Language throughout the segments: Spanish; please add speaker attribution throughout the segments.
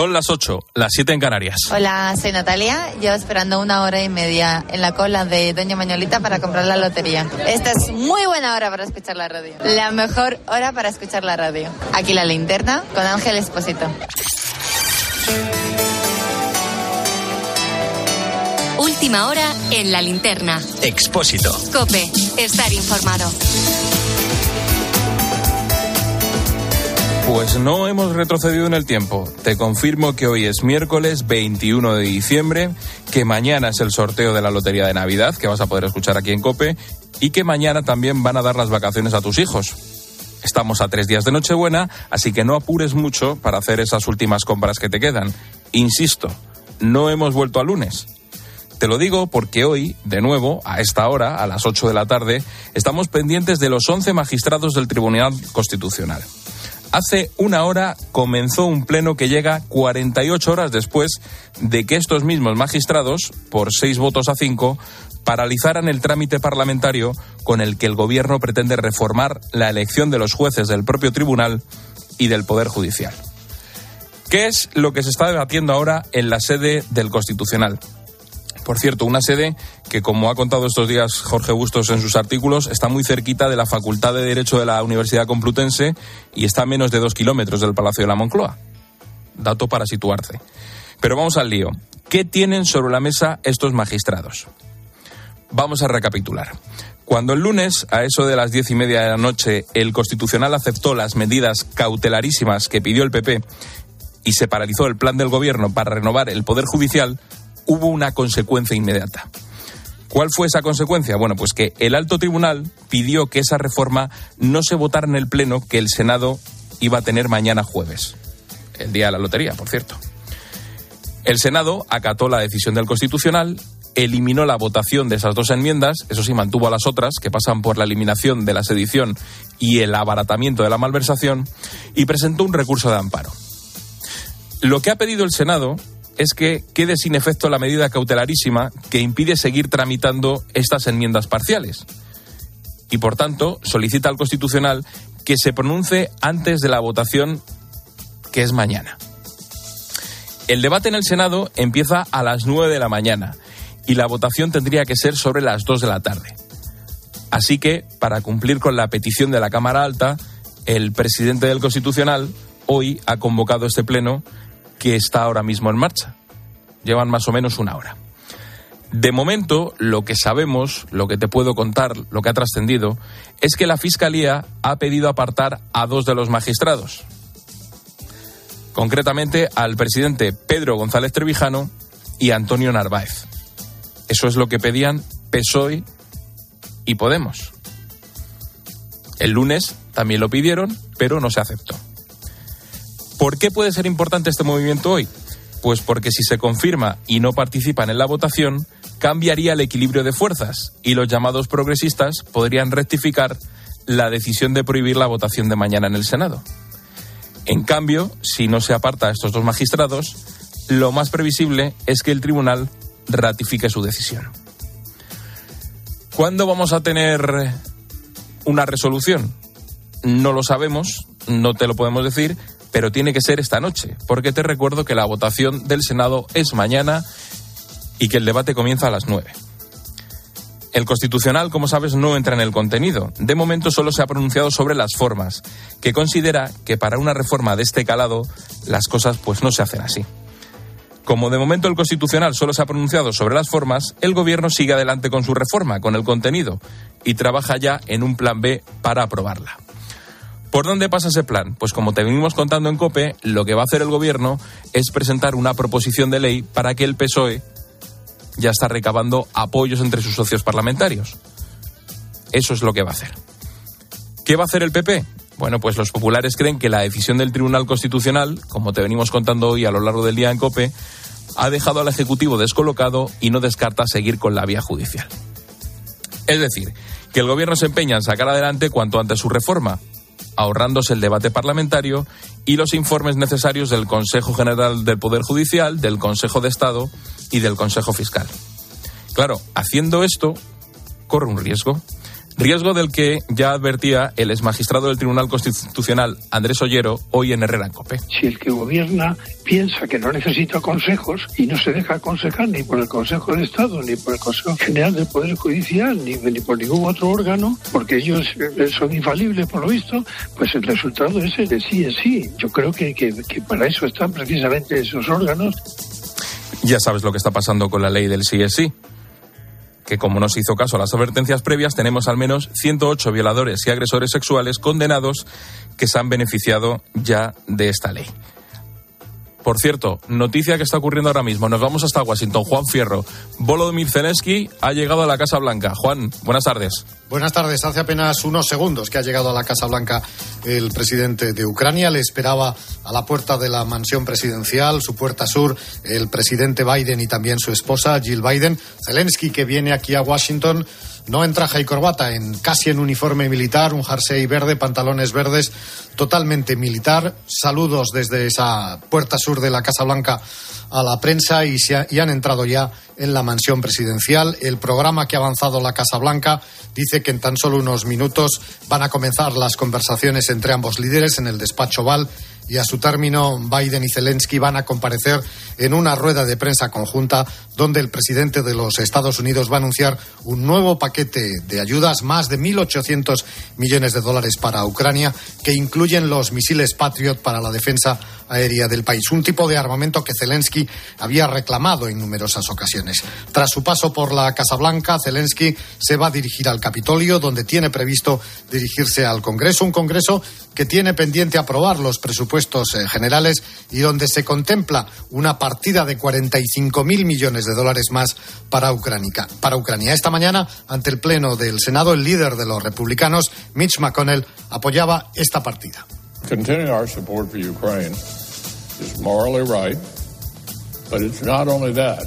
Speaker 1: Son las 8, las 7 en Canarias.
Speaker 2: Hola, soy Natalia. Llevo esperando una hora y media en la cola de Doña Mañolita para comprar la lotería. Esta es muy buena hora para escuchar la radio. La mejor hora para escuchar la radio. Aquí la linterna con Ángel Esposito.
Speaker 3: Última hora en la linterna.
Speaker 4: Expósito.
Speaker 3: Cope, estar informado.
Speaker 1: Pues no hemos retrocedido en el tiempo. Te confirmo que hoy es miércoles 21 de diciembre, que mañana es el sorteo de la Lotería de Navidad, que vas a poder escuchar aquí en Cope, y que mañana también van a dar las vacaciones a tus hijos. Estamos a tres días de Nochebuena, así que no apures mucho para hacer esas últimas compras que te quedan. Insisto, no hemos vuelto a lunes. Te lo digo porque hoy, de nuevo, a esta hora, a las 8 de la tarde, estamos pendientes de los 11 magistrados del Tribunal Constitucional. Hace una hora comenzó un pleno que llega 48 horas después de que estos mismos magistrados, por seis votos a cinco, paralizaran el trámite parlamentario con el que el Gobierno pretende reformar la elección de los jueces del propio tribunal y del Poder Judicial. ¿Qué es lo que se está debatiendo ahora en la sede del Constitucional? Por cierto, una sede que, como ha contado estos días Jorge Bustos en sus artículos, está muy cerquita de la Facultad de Derecho de la Universidad Complutense y está a menos de dos kilómetros del Palacio de la Moncloa. Dato para situarse. Pero vamos al lío. ¿Qué tienen sobre la mesa estos magistrados? Vamos a recapitular. Cuando el lunes, a eso de las diez y media de la noche, el Constitucional aceptó las medidas cautelarísimas que pidió el PP y se paralizó el plan del Gobierno para renovar el Poder Judicial, hubo una consecuencia inmediata. ¿Cuál fue esa consecuencia? Bueno, pues que el alto tribunal pidió que esa reforma no se votara en el Pleno que el Senado iba a tener mañana jueves, el día de la lotería, por cierto. El Senado acató la decisión del Constitucional, eliminó la votación de esas dos enmiendas, eso sí mantuvo a las otras, que pasan por la eliminación de la sedición y el abaratamiento de la malversación, y presentó un recurso de amparo. Lo que ha pedido el Senado es que quede sin efecto la medida cautelarísima que impide seguir tramitando estas enmiendas parciales. Y por tanto, solicita al Constitucional que se pronuncie antes de la votación que es mañana. El debate en el Senado empieza a las 9 de la mañana y la votación tendría que ser sobre las 2 de la tarde. Así que, para cumplir con la petición de la Cámara Alta, el presidente del Constitucional hoy ha convocado este pleno que está ahora mismo en marcha. Llevan más o menos una hora. De momento, lo que sabemos, lo que te puedo contar, lo que ha trascendido, es que la Fiscalía ha pedido apartar a dos de los magistrados. Concretamente al presidente Pedro González Trevijano y Antonio Narváez. Eso es lo que pedían PSOE y Podemos. El lunes también lo pidieron, pero no se aceptó. ¿Por qué puede ser importante este movimiento hoy? Pues porque si se confirma y no participan en la votación, cambiaría el equilibrio de fuerzas y los llamados progresistas podrían rectificar la decisión de prohibir la votación de mañana en el Senado. En cambio, si no se aparta a estos dos magistrados, lo más previsible es que el tribunal ratifique su decisión. ¿Cuándo vamos a tener una resolución? No lo sabemos, no te lo podemos decir, pero tiene que ser esta noche, porque te recuerdo que la votación del Senado es mañana y que el debate comienza a las nueve. El Constitucional, como sabes, no entra en el contenido. De momento solo se ha pronunciado sobre las formas, que considera que para una reforma de este calado las cosas pues no se hacen así. Como de momento el Constitucional solo se ha pronunciado sobre las formas, el Gobierno sigue adelante con su reforma, con el contenido, y trabaja ya en un plan B para aprobarla. ¿Por dónde pasa ese plan? Pues como te venimos contando en COPE, lo que va a hacer el gobierno es presentar una proposición de ley para que el PSOE ya está recabando apoyos entre sus socios parlamentarios. Eso es lo que va a hacer. ¿Qué va a hacer el PP? Bueno, pues los populares creen que la decisión del Tribunal Constitucional, como te venimos contando hoy a lo largo del día en COPE, ha dejado al Ejecutivo descolocado y no descarta seguir con la vía judicial. Es decir, que el Gobierno se empeña en sacar adelante cuanto antes su reforma, ahorrándose el debate parlamentario y los informes necesarios del Consejo General del Poder Judicial, del Consejo de Estado y del Consejo Fiscal. Claro, haciendo esto, corre un riesgo. Riesgo del que ya advertía el exmagistrado del Tribunal Constitucional, Andrés Ollero, hoy en Herrera Cope.
Speaker 4: Si el que gobierna piensa que no necesita consejos y no se deja aconsejar ni por el Consejo de Estado, ni por el Consejo General del Poder Judicial, ni, ni por ningún otro órgano, porque ellos eh, son infalibles por lo visto, pues el resultado es el de sí es sí. Yo creo que, que, que para eso están precisamente esos órganos.
Speaker 1: Ya sabes lo que está pasando con la ley del sí es sí que como no se hizo caso a las advertencias previas, tenemos al menos 108 violadores y agresores sexuales condenados que se han beneficiado ya de esta ley. Por cierto, noticia que está ocurriendo ahora mismo. Nos vamos hasta Washington. Juan Fierro. Volodymyr Zelensky ha llegado a la Casa Blanca. Juan, buenas tardes.
Speaker 5: Buenas tardes. Hace apenas unos segundos que ha llegado a la Casa Blanca el presidente de Ucrania. Le esperaba a la puerta de la mansión presidencial, su puerta sur, el presidente Biden y también su esposa, Jill Biden. Zelensky, que viene aquí a Washington no en traje y corbata, en casi en uniforme militar, un jersey verde, pantalones verdes, totalmente militar. Saludos desde esa puerta sur de la Casa Blanca a la prensa y, se y han entrado ya en la mansión presidencial. El programa que ha avanzado la Casa Blanca dice que en tan solo unos minutos van a comenzar las conversaciones entre ambos líderes en el despacho Val y a su término Biden y Zelensky van a comparecer en una rueda de prensa conjunta donde el presidente de los Estados Unidos va a anunciar un nuevo paquete de ayudas, más de 1.800 millones de dólares para Ucrania, que incluyen los misiles Patriot para la defensa aérea del país, un tipo de armamento que Zelensky había reclamado en numerosas ocasiones. Tras su paso por la Casa Blanca, Zelensky se va a dirigir al Capitolio, donde tiene previsto dirigirse al Congreso, un Congreso que tiene pendiente aprobar los presupuestos eh, generales y donde se contempla una partida de 45.000 millones de dólares más para Ucrania. para Ucrania. Esta mañana, ante el Pleno del Senado, el líder de los republicanos, Mitch McConnell, apoyaba esta partida.
Speaker 6: Continuing our support for Ukraine is morally right, but it's not only that.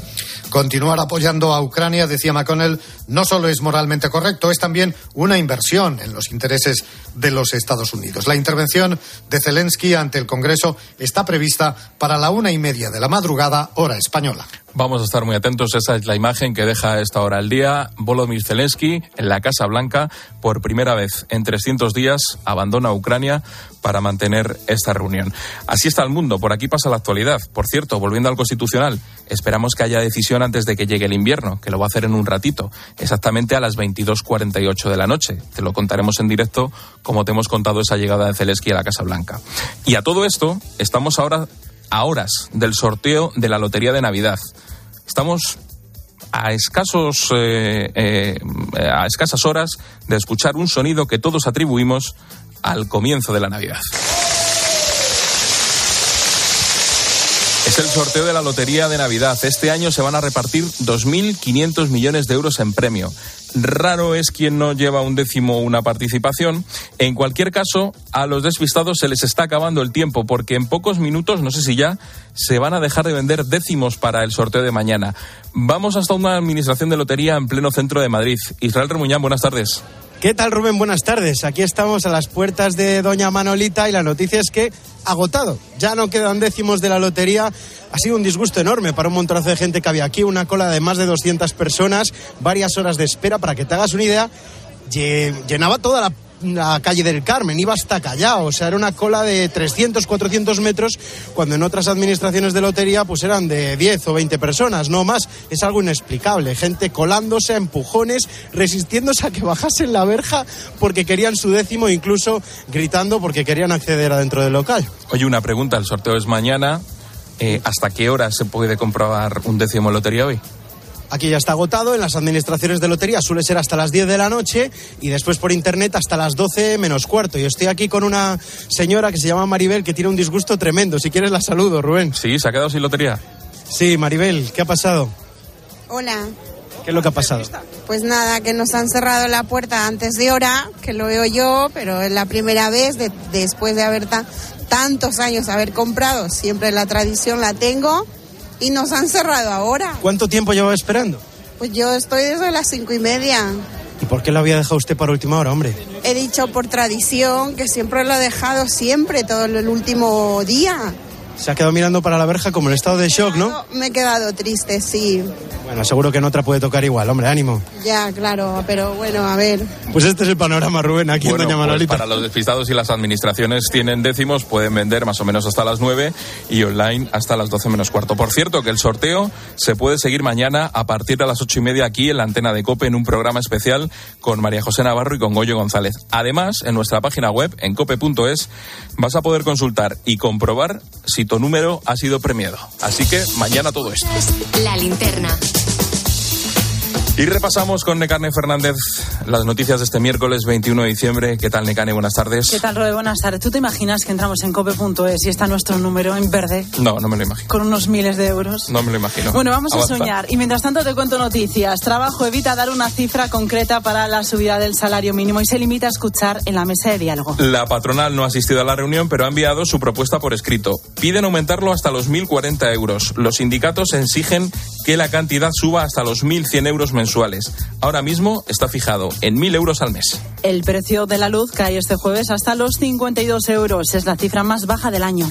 Speaker 5: Continuar apoyando a Ucrania, decía McConnell, no solo es moralmente correcto, es también una inversión en los intereses de los Estados Unidos. La intervención de Zelensky ante el Congreso está prevista para la una y media de la madrugada, hora española.
Speaker 1: Vamos a estar muy atentos. Esa es la imagen que deja a esta hora al día. Volodymyr Zelensky en la Casa Blanca por primera vez en 300 días abandona Ucrania para mantener esta reunión. Así está el mundo. Por aquí pasa la actualidad. Por cierto, volviendo al constitucional, esperamos que haya decisión antes de que llegue el invierno, que lo va a hacer en un ratito, exactamente a las 22:48 de la noche. Te lo contaremos en directo, como te hemos contado esa llegada de Zelensky a la Casa Blanca. Y a todo esto, estamos ahora a horas del sorteo de la Lotería de Navidad. Estamos a escasos eh, eh, a escasas horas de escuchar un sonido que todos atribuimos al comienzo de la Navidad. Es el sorteo de la Lotería de Navidad. Este año se van a repartir 2.500 millones de euros en premio. Raro es quien no lleva un décimo una participación. En cualquier caso, a los despistados se les está acabando el tiempo porque en pocos minutos, no sé si ya, se van a dejar de vender décimos para el sorteo de mañana. Vamos hasta una administración de lotería en pleno centro de Madrid. Israel Remuñán, buenas tardes.
Speaker 7: ¿Qué tal, Rubén? Buenas tardes. Aquí estamos a las puertas de Doña Manolita y la noticia es que agotado. Ya no quedan décimos de la lotería. Ha sido un disgusto enorme para un montonazo de gente que había aquí, una cola de más de 200 personas, varias horas de espera. Para que te hagas una idea, llenaba toda la la calle del Carmen, iba hasta Callao, o sea, era una cola de 300, 400 metros, cuando en otras administraciones de lotería pues eran de 10 o 20 personas, no más. Es algo inexplicable, gente colándose a empujones, resistiéndose a que bajasen la verja porque querían su décimo, incluso gritando porque querían acceder adentro del local.
Speaker 1: Oye, una pregunta, el sorteo es mañana. Eh, ¿Hasta qué hora se puede comprobar un décimo lotería hoy?
Speaker 7: Aquí ya está agotado, en las administraciones de lotería suele ser hasta las 10 de la noche y después por internet hasta las 12 menos cuarto. Y estoy aquí con una señora que se llama Maribel que tiene un disgusto tremendo. Si quieres la saludo, Rubén.
Speaker 1: Sí, se ha quedado sin lotería.
Speaker 7: Sí, Maribel, ¿qué ha pasado?
Speaker 8: Hola.
Speaker 7: ¿Qué es lo que ha pasado?
Speaker 8: Pues nada, que nos han cerrado la puerta antes de hora, que lo veo yo, pero es la primera vez de, después de haber tantos años haber comprado. Siempre la tradición la tengo y nos han cerrado ahora.
Speaker 7: ¿Cuánto tiempo lleva esperando?
Speaker 8: Pues yo estoy desde las cinco y media.
Speaker 7: ¿Y por qué lo había dejado usted para última hora, hombre?
Speaker 8: He dicho por tradición que siempre lo he dejado siempre, todo el último día.
Speaker 7: Se ha quedado mirando para la verja como el estado de shock, ¿no?
Speaker 8: Me he quedado triste, sí.
Speaker 7: Bueno, seguro que en otra puede tocar igual, hombre, ánimo.
Speaker 8: Ya, claro, pero bueno, a ver.
Speaker 7: Pues este es el panorama, Rubén, aquí
Speaker 1: Bueno,
Speaker 7: en Doña
Speaker 1: pues
Speaker 7: Manolita.
Speaker 1: para los despistados y las administraciones tienen décimos, pueden vender más o menos hasta las 9 y online hasta las 12 menos cuarto. Por cierto, que el sorteo se puede seguir mañana a partir de las ocho y media aquí en la antena de COPE en un programa especial con María José Navarro y con Goyo González. Además, en nuestra página web, en cope.es, vas a poder consultar y comprobar si tu número ha sido premiado. Así que mañana todo esto.
Speaker 3: La linterna.
Speaker 1: Y repasamos con Necane Fernández las noticias de este miércoles 21 de diciembre. ¿Qué tal, Necane? Buenas tardes.
Speaker 9: ¿Qué tal, Robe? Buenas tardes. ¿Tú te imaginas que entramos en cope.es y está nuestro número en verde
Speaker 1: No, no me lo imagino.
Speaker 9: con unos miles de euros?
Speaker 1: No me lo imagino.
Speaker 9: Bueno, vamos
Speaker 1: Avanza.
Speaker 9: a soñar. Y mientras tanto te cuento noticias. Trabajo evita dar una cifra concreta para la subida del salario mínimo y se limita a escuchar en la mesa de diálogo.
Speaker 1: La patronal no ha asistido a la reunión, pero ha enviado su propuesta por escrito. Piden aumentarlo hasta los 1.040 euros. Los sindicatos exigen que la cantidad suba hasta los 1.100 euros mensuales. Ahora mismo está fijado en 1.000 euros al mes.
Speaker 9: El precio de la luz cae este jueves hasta los 52 euros. Es la cifra más baja del año.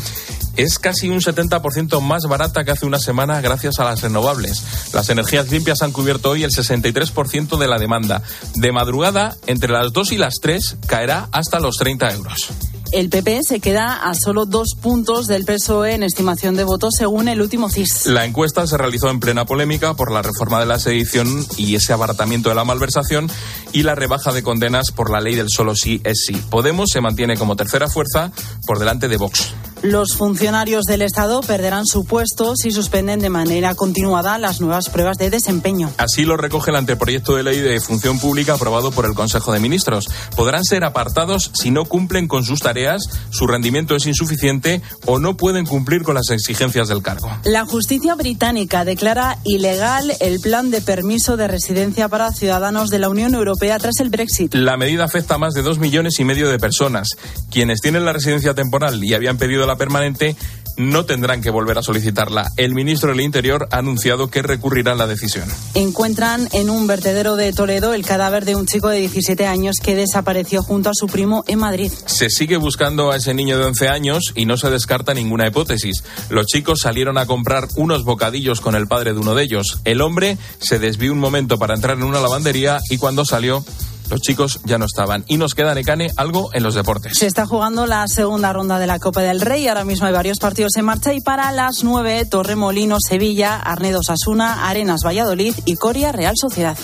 Speaker 1: Es casi un 70% más barata que hace una semana gracias a las renovables. Las energías limpias han cubierto hoy el 63% de la demanda. De madrugada, entre las 2 y las 3, caerá hasta los 30 euros.
Speaker 9: El PP se queda a solo dos puntos del PSOE en estimación de votos según el último CIS.
Speaker 1: La encuesta se realizó en plena polémica por la reforma de la sedición y ese abaratamiento de la malversación y la rebaja de condenas por la ley del solo sí es sí. Podemos se mantiene como tercera fuerza por delante de Vox.
Speaker 9: Los funcionarios del Estado perderán su puesto si suspenden de manera continuada las nuevas pruebas de desempeño.
Speaker 1: Así lo recoge el anteproyecto de ley de función pública aprobado por el Consejo de Ministros. Podrán ser apartados si no cumplen con sus tareas, su rendimiento es insuficiente o no pueden cumplir con las exigencias del cargo.
Speaker 9: La justicia británica declara ilegal el plan de permiso de residencia para ciudadanos de la Unión Europea tras el Brexit.
Speaker 1: La medida afecta a más de dos millones y medio de personas. Quienes tienen la residencia temporal y habían pedido la permanente no tendrán que volver a solicitarla. El ministro del Interior ha anunciado que recurrirá a la decisión.
Speaker 9: Encuentran en un vertedero de Toledo el cadáver de un chico de 17 años que desapareció junto a su primo en Madrid.
Speaker 1: Se sigue buscando a ese niño de 11 años y no se descarta ninguna hipótesis. Los chicos salieron a comprar unos bocadillos con el padre de uno de ellos. El hombre se desvió un momento para entrar en una lavandería y cuando salió los chicos ya no estaban. Y nos queda, Necane, algo en los deportes.
Speaker 9: Se está jugando la segunda ronda de la Copa del Rey. Ahora mismo hay varios partidos en marcha y para las 9, Torremolinos, Sevilla, Arnedo Sasuna, Arenas Valladolid y Coria Real Sociedad.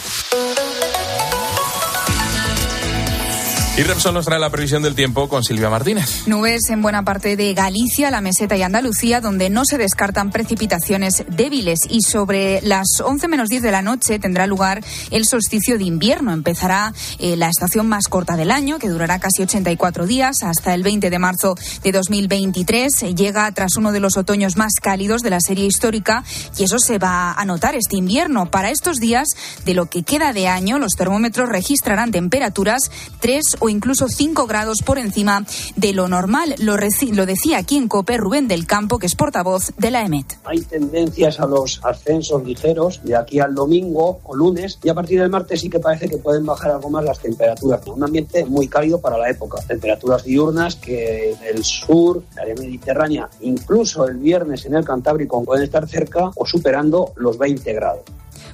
Speaker 1: Y Repsol nos trae la previsión del tiempo con Silvia Martínez.
Speaker 10: Nubes en buena parte de Galicia, la meseta y Andalucía, donde no se descartan precipitaciones débiles. Y sobre las 11 menos 10 de la noche tendrá lugar el solsticio de invierno. Empezará eh, la estación más corta del año, que durará casi 84 días, hasta el 20 de marzo de 2023. Eh, Llega tras uno de los otoños más cálidos de la serie histórica y eso se va a notar este invierno. Para estos días, de lo que queda de año, los termómetros registrarán temperaturas 3 o incluso 5 grados por encima de lo normal. Lo, lo decía aquí en COPE Rubén del Campo, que es portavoz de la EMET.
Speaker 11: Hay tendencias a los ascensos ligeros de aquí al domingo o lunes y a partir del martes sí que parece que pueden bajar algo más las temperaturas. Un ambiente muy cálido para la época. Temperaturas diurnas que en el sur, la área mediterránea, incluso el viernes en el Cantábrico pueden estar cerca o superando los 20 grados.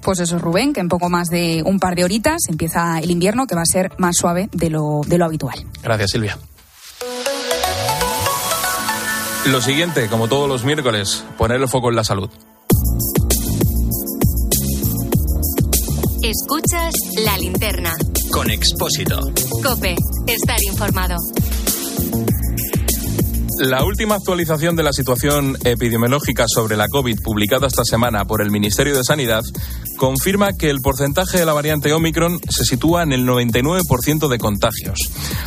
Speaker 10: Pues eso, Rubén, que en poco más de un par de horitas empieza el invierno, que va a ser más suave de lo, de lo habitual.
Speaker 1: Gracias, Silvia. Lo siguiente, como todos los miércoles, poner el foco en la salud.
Speaker 3: Escuchas la linterna.
Speaker 12: Con Expósito.
Speaker 3: Cope, estar informado.
Speaker 1: La última actualización de la situación epidemiológica sobre la COVID publicada esta semana por el Ministerio de Sanidad confirma que el porcentaje de la variante Omicron se sitúa en el 99% de contagios.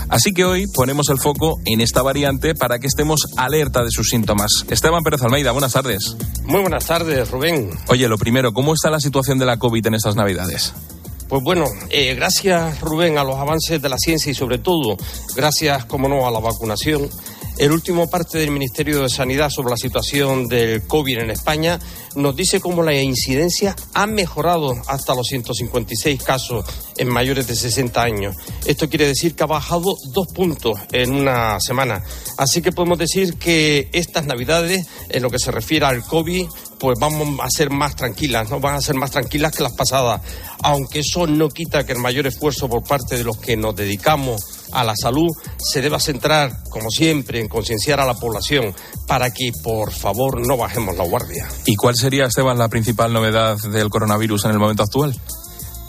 Speaker 1: Así que hoy ponemos el foco en esta variante para que estemos alerta de sus síntomas. Esteban Pérez Almeida, buenas tardes.
Speaker 13: Muy buenas tardes, Rubén.
Speaker 1: Oye, lo primero, ¿cómo está la situación de la COVID en estas Navidades?
Speaker 13: Pues bueno, eh, gracias Rubén a los avances de la ciencia y sobre todo gracias, como no, a la vacunación. El último parte del Ministerio de Sanidad sobre la situación del COVID en España nos dice cómo la incidencia ha mejorado hasta los 156 casos en mayores de 60 años. Esto quiere decir que ha bajado dos puntos en una semana. Así que podemos decir que estas Navidades, en lo que se refiere al COVID, pues vamos a ser más tranquilas, ¿no? Van a ser más tranquilas que las pasadas. Aunque eso no quita que el mayor esfuerzo por parte de los que nos dedicamos a la salud se deba centrar, como siempre, en concienciar a la población para que, por favor, no bajemos la guardia.
Speaker 1: ¿Y cuál sería, Esteban, la principal novedad del coronavirus en el momento actual?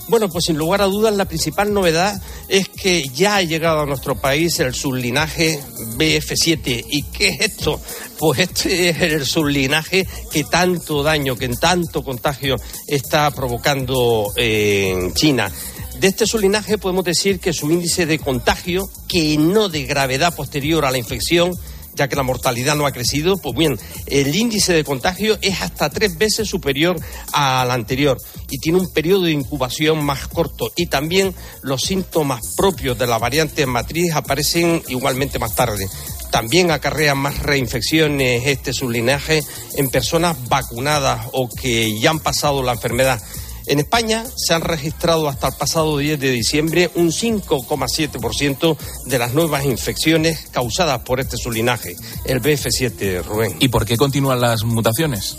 Speaker 13: Bueno, pues sin lugar a dudas la principal novedad es que ya ha llegado a nuestro país el sublinaje BF7. ¿Y qué es esto? Pues este es el sublinaje que tanto daño, que en tanto contagio está provocando eh, en China. De este sublinaje podemos decir que su índice de contagio, que no de gravedad posterior a la infección, ya que la mortalidad no ha crecido, pues bien, el índice de contagio es hasta tres veces superior al anterior y tiene un periodo de incubación más corto y también los síntomas propios de la variante matriz aparecen igualmente más tarde. También acarrea más reinfecciones este sublinaje en personas vacunadas o que ya han pasado la enfermedad. En España se han registrado hasta el pasado 10 de diciembre un 5,7% de las nuevas infecciones causadas por este sublinaje, el BF7, Rubén.
Speaker 1: ¿Y por qué continúan las mutaciones?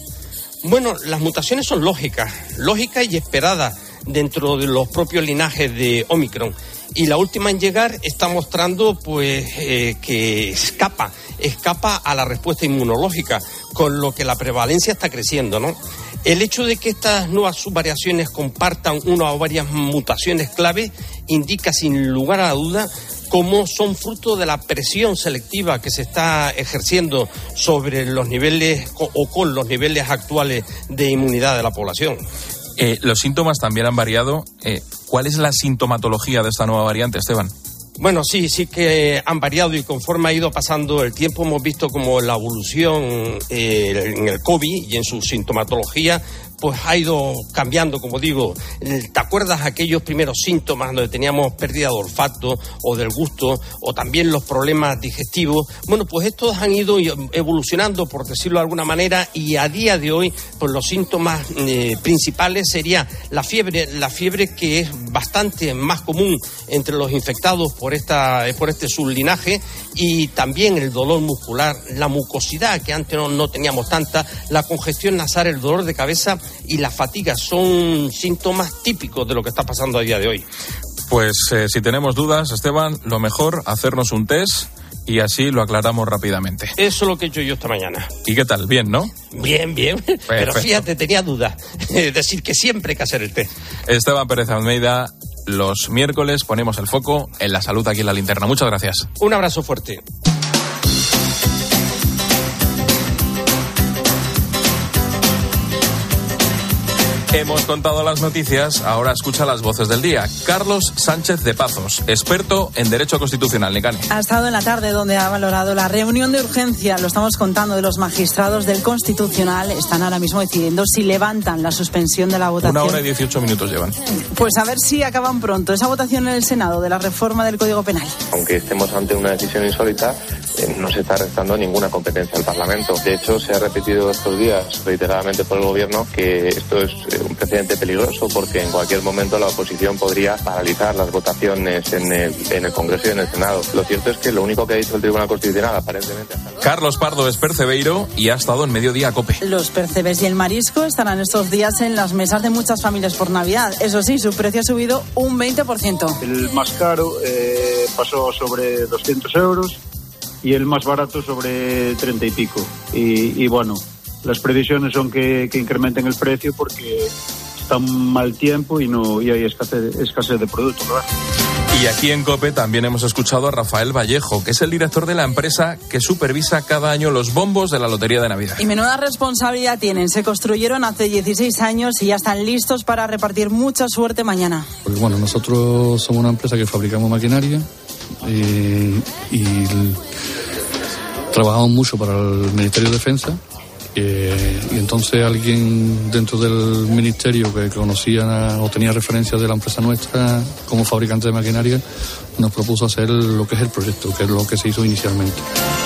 Speaker 13: Bueno, las mutaciones son lógicas, lógicas y esperadas dentro de los propios linajes de Omicron. Y la última en llegar está mostrando pues eh, que escapa, escapa a la respuesta inmunológica, con lo que la prevalencia está creciendo, ¿no? El hecho de que estas nuevas subvariaciones compartan una o varias mutaciones clave indica sin lugar a duda cómo son fruto de la presión selectiva que se está ejerciendo sobre los niveles o con los niveles actuales de inmunidad de la población.
Speaker 1: Eh, los síntomas también han variado. Eh, ¿Cuál es la sintomatología de esta nueva variante, Esteban?
Speaker 13: Bueno, sí, sí que han variado y conforme ha ido pasando el tiempo hemos visto como la evolución eh, en el COVID y en su sintomatología pues ha ido cambiando, como digo. ¿Te acuerdas aquellos primeros síntomas donde teníamos pérdida de olfato o del gusto o también los problemas digestivos? Bueno, pues estos han ido evolucionando, por decirlo de alguna manera, y a día de hoy, pues los síntomas eh, principales sería la fiebre, la fiebre que es bastante más común entre los infectados por esta por este sublinaje y también el dolor muscular, la mucosidad que antes no, no teníamos tanta, la congestión nasal, el dolor de cabeza y la fatiga son síntomas típicos de lo que está pasando a día de hoy.
Speaker 1: Pues eh, si tenemos dudas, Esteban, lo mejor hacernos un test y así lo aclaramos rápidamente.
Speaker 13: Eso es lo que he hecho yo esta mañana.
Speaker 1: ¿Y qué tal? Bien, ¿no?
Speaker 13: Bien, bien. Pero fíjate, tenía dudas. Decir que siempre hay que hacer el test.
Speaker 1: Esteban Pérez Almeida, los miércoles ponemos el foco en la salud aquí en la linterna. Muchas gracias.
Speaker 13: Un abrazo fuerte.
Speaker 1: Hemos contado las noticias, ahora escucha las voces del día. Carlos Sánchez de Pazos, experto en Derecho Constitucional, Nicani.
Speaker 9: Ha estado en la tarde donde ha valorado la reunión de urgencia, lo estamos contando, de los magistrados del Constitucional. Están ahora mismo decidiendo si levantan la suspensión de la votación.
Speaker 1: Una hora y dieciocho minutos llevan.
Speaker 9: Pues a ver si acaban pronto esa votación en el Senado de la reforma del Código Penal.
Speaker 12: Aunque estemos ante una decisión insólita, no se está restando ninguna competencia al Parlamento. De hecho, se ha repetido estos días reiteradamente por el Gobierno que esto es eh, un precedente peligroso porque en cualquier momento la oposición podría paralizar las votaciones en el, en el Congreso y en el Senado. Lo cierto es que lo único que ha dicho el Tribunal Constitucional aparentemente...
Speaker 1: Carlos Pardo es percebeiro y ha estado en mediodía a cope.
Speaker 9: Los percebes y el marisco estarán estos días en las mesas de muchas familias por Navidad. Eso sí, su precio ha subido un 20%.
Speaker 14: El más caro eh, pasó sobre 200 euros y el más barato sobre 30 y pico. Y, y bueno, las previsiones son que, que, incrementen el precio porque está un mal tiempo y no y hay escasez, escasez de productos. ¿verdad?
Speaker 1: Y aquí en COPE también hemos escuchado a Rafael Vallejo, que es el director de la empresa que supervisa cada año los bombos de la Lotería de Navidad.
Speaker 9: Y menuda responsabilidad tienen. Se construyeron hace 16 años y ya están listos para repartir mucha suerte mañana.
Speaker 15: Porque bueno, nosotros somos una empresa que fabricamos maquinaria y, y trabajamos mucho para el Ministerio de Defensa eh, y entonces alguien dentro del ministerio que conocía o tenía referencias de la empresa nuestra como fabricante de maquinaria nos propuso hacer lo que es el proyecto, que es lo que se hizo inicialmente.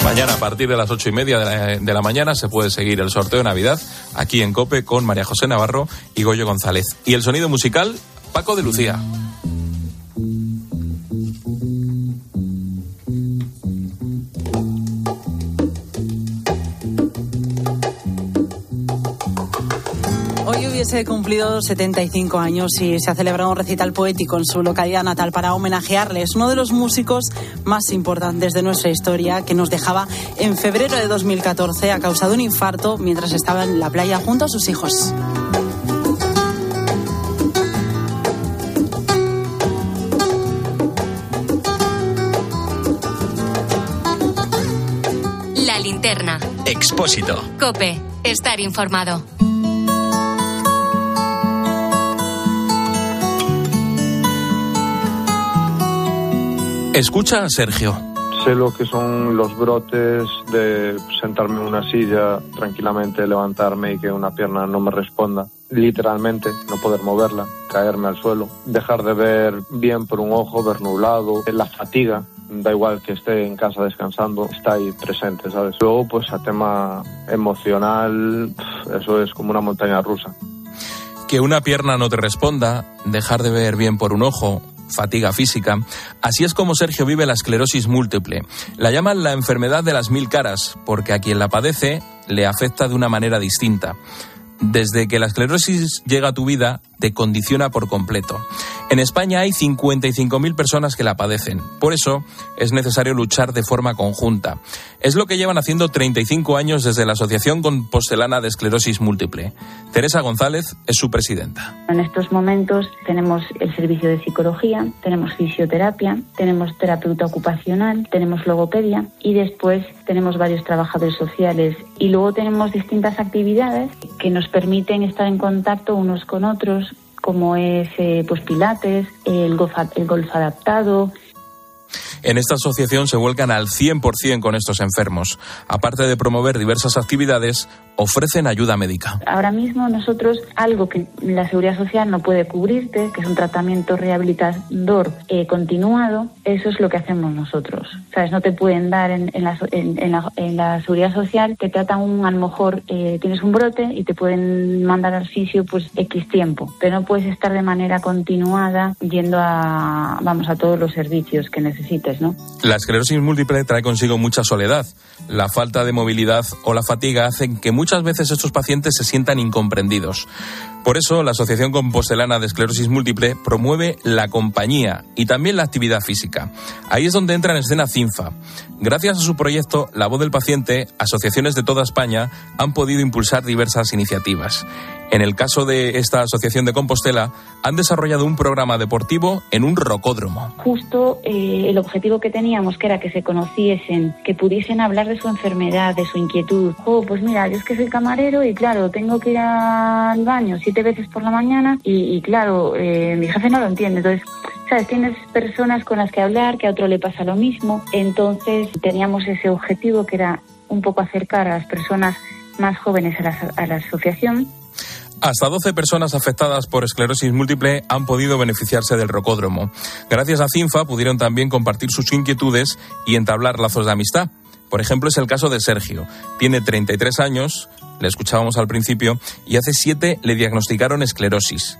Speaker 1: Mañana a partir de las ocho y media de la, de la mañana se puede seguir el sorteo de Navidad aquí en COPE con María José Navarro y Goyo González. Y el sonido musical, Paco de Lucía.
Speaker 9: Hoy hubiese cumplido 75 años y se ha celebrado un recital poético en su localidad natal para homenajearle. Es uno de los músicos más importantes de nuestra historia que nos dejaba en febrero de 2014 a causa de un infarto mientras estaba en la playa junto a sus hijos.
Speaker 3: La linterna.
Speaker 16: Expósito.
Speaker 3: Cope. Estar informado.
Speaker 1: Escucha a Sergio.
Speaker 12: Sé lo que son los brotes de sentarme en una silla tranquilamente, levantarme y que una pierna no me responda. Literalmente, no poder moverla, caerme al suelo, dejar de ver bien por un ojo, ver nublado, la fatiga, da igual que esté en casa descansando, está ahí presente, ¿sabes? Luego, pues a tema emocional, eso es como una montaña rusa.
Speaker 1: Que una pierna no te responda, dejar de ver bien por un ojo, fatiga física. Así es como Sergio vive la esclerosis múltiple. La llaman la enfermedad de las mil caras, porque a quien la padece le afecta de una manera distinta. Desde que la esclerosis llega a tu vida, te condiciona por completo. En España hay 55.000 personas que la padecen. Por eso es necesario luchar de forma conjunta. Es lo que llevan haciendo 35 años desde la Asociación Compostelana de Esclerosis Múltiple. Teresa González es su presidenta.
Speaker 17: En estos momentos tenemos el servicio de psicología, tenemos fisioterapia, tenemos terapeuta ocupacional, tenemos logopedia y después tenemos varios trabajadores sociales y luego tenemos distintas actividades que nos permiten estar en contacto unos con otros, como es eh, pues pilates, el golf, el golf adaptado,
Speaker 1: En esta asociación se vuelcan al 100% con estos enfermos. Aparte de promover diversas actividades, ofrecen ayuda médica.
Speaker 17: Ahora mismo nosotros algo que la seguridad social no puede cubrirte, que es un tratamiento rehabilitador eh, continuado, eso es lo que hacemos nosotros. ¿Sabes? No te pueden dar en, la seguridad social, te tratan un, a lo mejor eh, tienes un brote y te pueden mandar al fisio pues X tiempo, pero no puedes estar de manera continuada yendo a, vamos, a todos los servicios que necesites,
Speaker 1: La esclerosis múltiple trae consigo mucha soledad. La falta de movilidad o la fatiga hacen que muchas veces estos pacientes se sientan incomprendidos. Por eso, la Asociación Compostelana de Esclerosis Múltiple promueve la compañía y también la actividad física. Ahí es donde entra en escena CINFA. Gracias a su proyecto La Voz del Paciente, asociaciones de toda España han podido impulsar diversas iniciativas. En el caso de esta asociación de Compostela, han desarrollado un programa deportivo en un rocódromo.
Speaker 17: justo eh, el objetivo que teníamos, que era que se conociesen, que pudiesen hablar de su enfermedad, de su inquietud. Oh, pues mira, es que soy camarero y claro, tengo que ir al baño siete veces por la mañana y, y claro, eh, mi jefe no lo entiende. Entonces, ¿sabes? Tienes personas con las que hablar, que a otro le pasa lo mismo. Entonces, teníamos ese objetivo que era un poco acercar a las personas más jóvenes a la, a la asociación
Speaker 1: Hasta 12 personas afectadas por esclerosis múltiple han podido beneficiarse del rocódromo. Gracias a CINFA pudieron también compartir sus inquietudes y entablar lazos de amistad. Por ejemplo, es el caso de Sergio. Tiene 33 años, le escuchábamos al principio, y hace 7 le diagnosticaron esclerosis.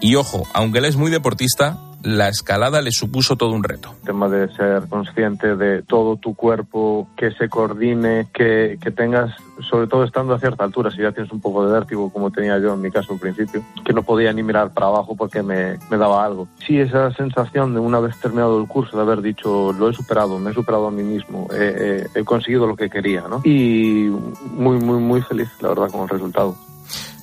Speaker 1: Y ojo, aunque él es muy deportista, la escalada le supuso todo un reto.
Speaker 12: El tema de ser consciente de todo tu cuerpo, que se coordine, que, que tengas, sobre todo estando a cierta altura, si ya tienes un poco de vértigo, como tenía yo en mi caso al principio, que no podía ni mirar para abajo porque me, me daba algo. Sí, esa sensación de una vez terminado el curso, de haber dicho, lo he superado, me he superado a mí mismo, he conseguido lo que quería, ¿no? Y muy, muy, muy feliz, la verdad, con el resultado.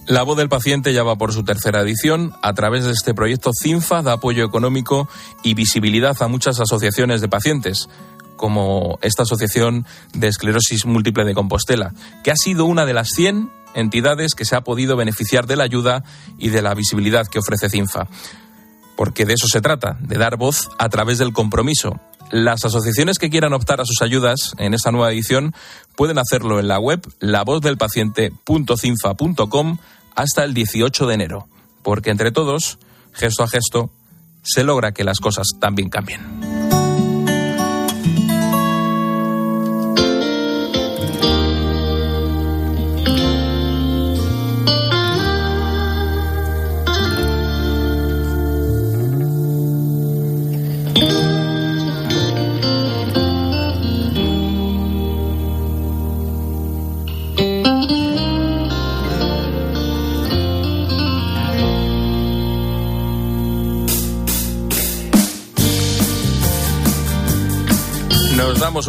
Speaker 1: La voz del paciente ya va por su tercera edición. A través de este proyecto, CINFA da apoyo económico y visibilidad a muchas asociaciones de pacientes, como esta Asociación de Esclerosis Múltiple de Compostela, que ha sido una de las 100 entidades que se ha podido beneficiar de la ayuda y de la visibilidad que ofrece CINFA. Porque de eso se trata, de dar voz a través del compromiso. Las asociaciones que quieran optar a sus ayudas en esta nueva edición pueden hacerlo en la web lavozdelpaciente.cinfa.com hasta el 18 de enero, porque entre todos, gesto a gesto, se logra que las cosas también cambien.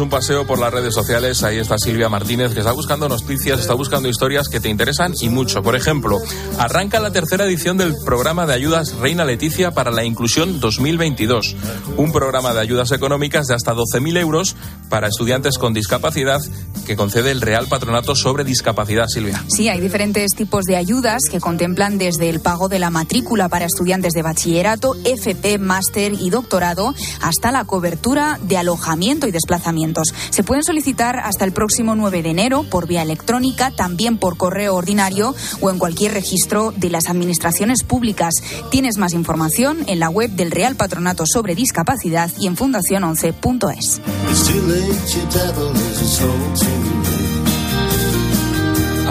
Speaker 1: Un paseo por las redes sociales. Ahí está Silvia Martínez, que está buscando noticias, está buscando historias que te interesan y mucho. Por ejemplo, arranca la tercera edición del programa de ayudas Reina Leticia para la Inclusión 2022. Un programa de ayudas económicas de hasta 12.000 euros para estudiantes con discapacidad que concede el Real Patronato sobre Discapacidad, Silvia.
Speaker 10: Sí, hay diferentes tipos de ayudas que contemplan desde el pago de la matrícula para estudiantes de bachillerato, FP, máster y doctorado, hasta la cobertura de alojamiento y desplazamientos. Se pueden solicitar hasta el próximo 9 de enero por vía electrónica, también por correo ordinario o en cualquier registro de las administraciones públicas. Tienes más información en la web del Real Patronato sobre Discapacidad y en fundación11.es.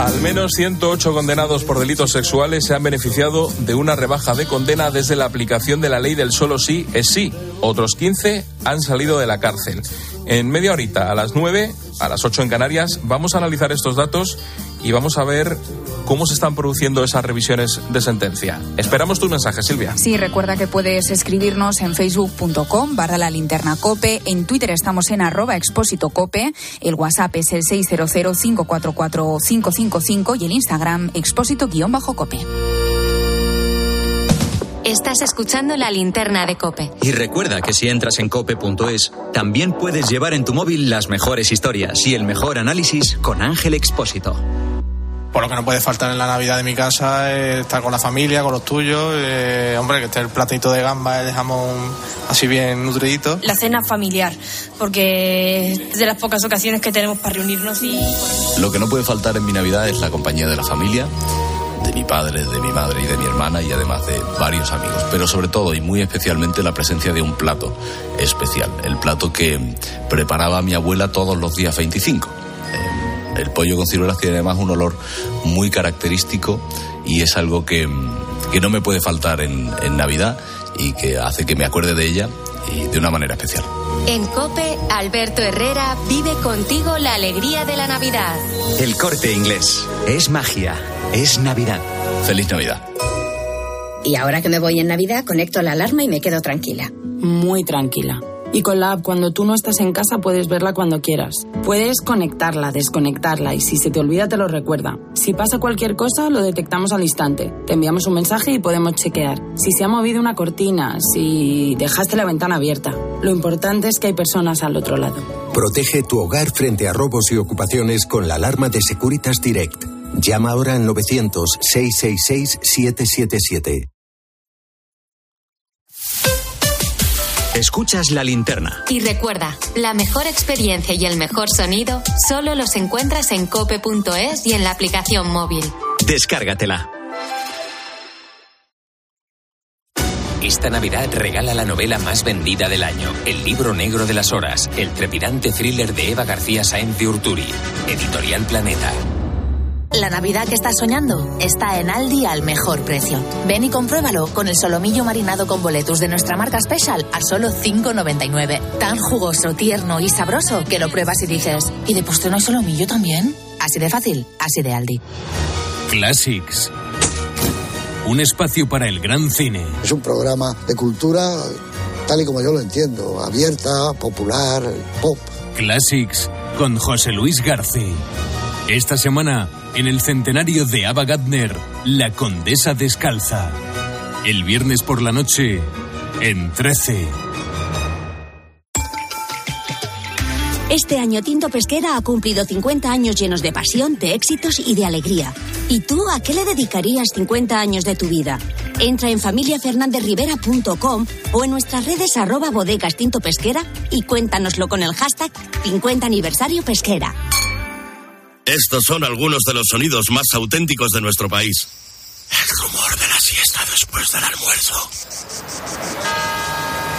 Speaker 1: Al menos 108 condenados por delitos sexuales se han beneficiado de una rebaja de condena desde la aplicación de la ley del solo sí es sí. Otros 15 han salido de la cárcel. En media horita, a las 9, a las 8 en Canarias, vamos a analizar estos datos y vamos a ver cómo se están produciendo esas revisiones de sentencia. Esperamos tu mensaje, Silvia.
Speaker 10: Sí, recuerda que puedes escribirnos en facebook.com barra la linterna cope, en Twitter estamos en arroba expósito cope, el WhatsApp es el 600-544-555 y el Instagram expósito guion bajo cope.
Speaker 3: Estás escuchando la linterna de Cope.
Speaker 16: Y recuerda que si entras en cope.es, también puedes llevar en tu móvil las mejores historias y el mejor análisis con Ángel Expósito.
Speaker 18: Por lo que no puede faltar en la Navidad de mi casa es estar con la familia, con los tuyos. eh, hombre, que esté el platito de gamba, el jamón así bien nutridito.
Speaker 19: La cena familiar, porque es de las pocas ocasiones que tenemos para reunirnos y...
Speaker 20: Lo que no puede faltar en mi Navidad es la compañía de la familia, de mi padre, de mi madre y de mi hermana y además de varios amigos. Pero sobre todo y muy especialmente la presencia de un plato especial. El plato que preparaba mi abuela todos los días 25. Eh, El pollo con ciruelas tiene además un olor muy característico y es algo que, que no me puede faltar en, en Navidad y que hace que me acuerde de ella y de una manera especial.
Speaker 3: En Cope, Alberto Herrera vive contigo la alegría de la Navidad.
Speaker 16: El corte inglés. Es magia. Es Navidad.
Speaker 20: Feliz Navidad.
Speaker 21: Y ahora que me voy en Navidad, conecto la alarma y me quedo tranquila.
Speaker 9: Muy tranquila. Y con la app, cuando tú no estás en casa, puedes verla cuando quieras. Puedes conectarla, desconectarla y si se te olvida, te lo recuerda. Si pasa cualquier cosa, lo detectamos al instante. Te enviamos un mensaje y podemos chequear. Si se ha movido una cortina, si dejaste la ventana abierta. Lo importante es que hay personas al otro lado.
Speaker 22: Protege tu hogar frente a robos y ocupaciones con la alarma de Securitas Direct. Llama ahora al 900-666-777.
Speaker 16: Escuchas la linterna.
Speaker 3: Y recuerda, la mejor experiencia y el mejor sonido solo los encuentras en cope.es y en la aplicación móvil.
Speaker 16: Descárgatela.
Speaker 23: Esta Navidad regala la novela más vendida del año, El libro negro de las horas, el trepidante thriller de Eva García Sáenz de Urturi, Editorial Planeta.
Speaker 24: La Navidad que estás soñando está en Aldi al mejor precio. Ven y compruébalo con el solomillo marinado con boletus de nuestra marca Special a solo 5,99. Tan jugoso, tierno y sabroso que lo pruebas y dices, ¿y de postre no hay solomillo también? Así de fácil, así de Aldi.
Speaker 25: Classics. Un espacio para el gran cine.
Speaker 26: Es un programa de cultura tal y como yo lo entiendo, abierta, popular, pop.
Speaker 25: Classics con José Luis García. Esta semana, en el centenario de Ava Gardner, La Condesa Descalza. El viernes por la noche, en 13.
Speaker 27: Este año Tinto Pesquera ha cumplido 50 años llenos de pasión, de éxitos y de alegría. ¿Y tú a qué le dedicarías 50 años de tu vida? Entra en familiafernandezrivera.com o en nuestras redes arroba bodegas Tinto Pesquera y cuéntanoslo con el hashtag 50 aniversario pesquera.
Speaker 28: Estos son algunos de los sonidos más auténticos de nuestro país. El rumor de la siesta después del almuerzo.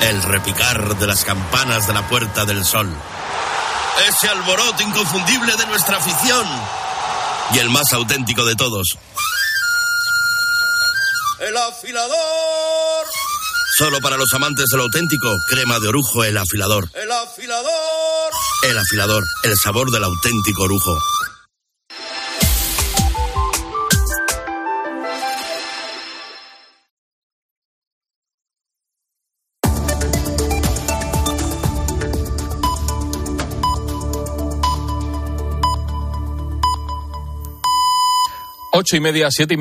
Speaker 28: El repicar de las campanas de la Puerta del Sol. Ese alboroto inconfundible de nuestra afición. Y el más auténtico de todos. El afilador. Solo para los amantes del auténtico, crema de orujo, el afilador. El afilador. El afilador, el sabor del auténtico orujo.
Speaker 1: Ocho y media, siete y media.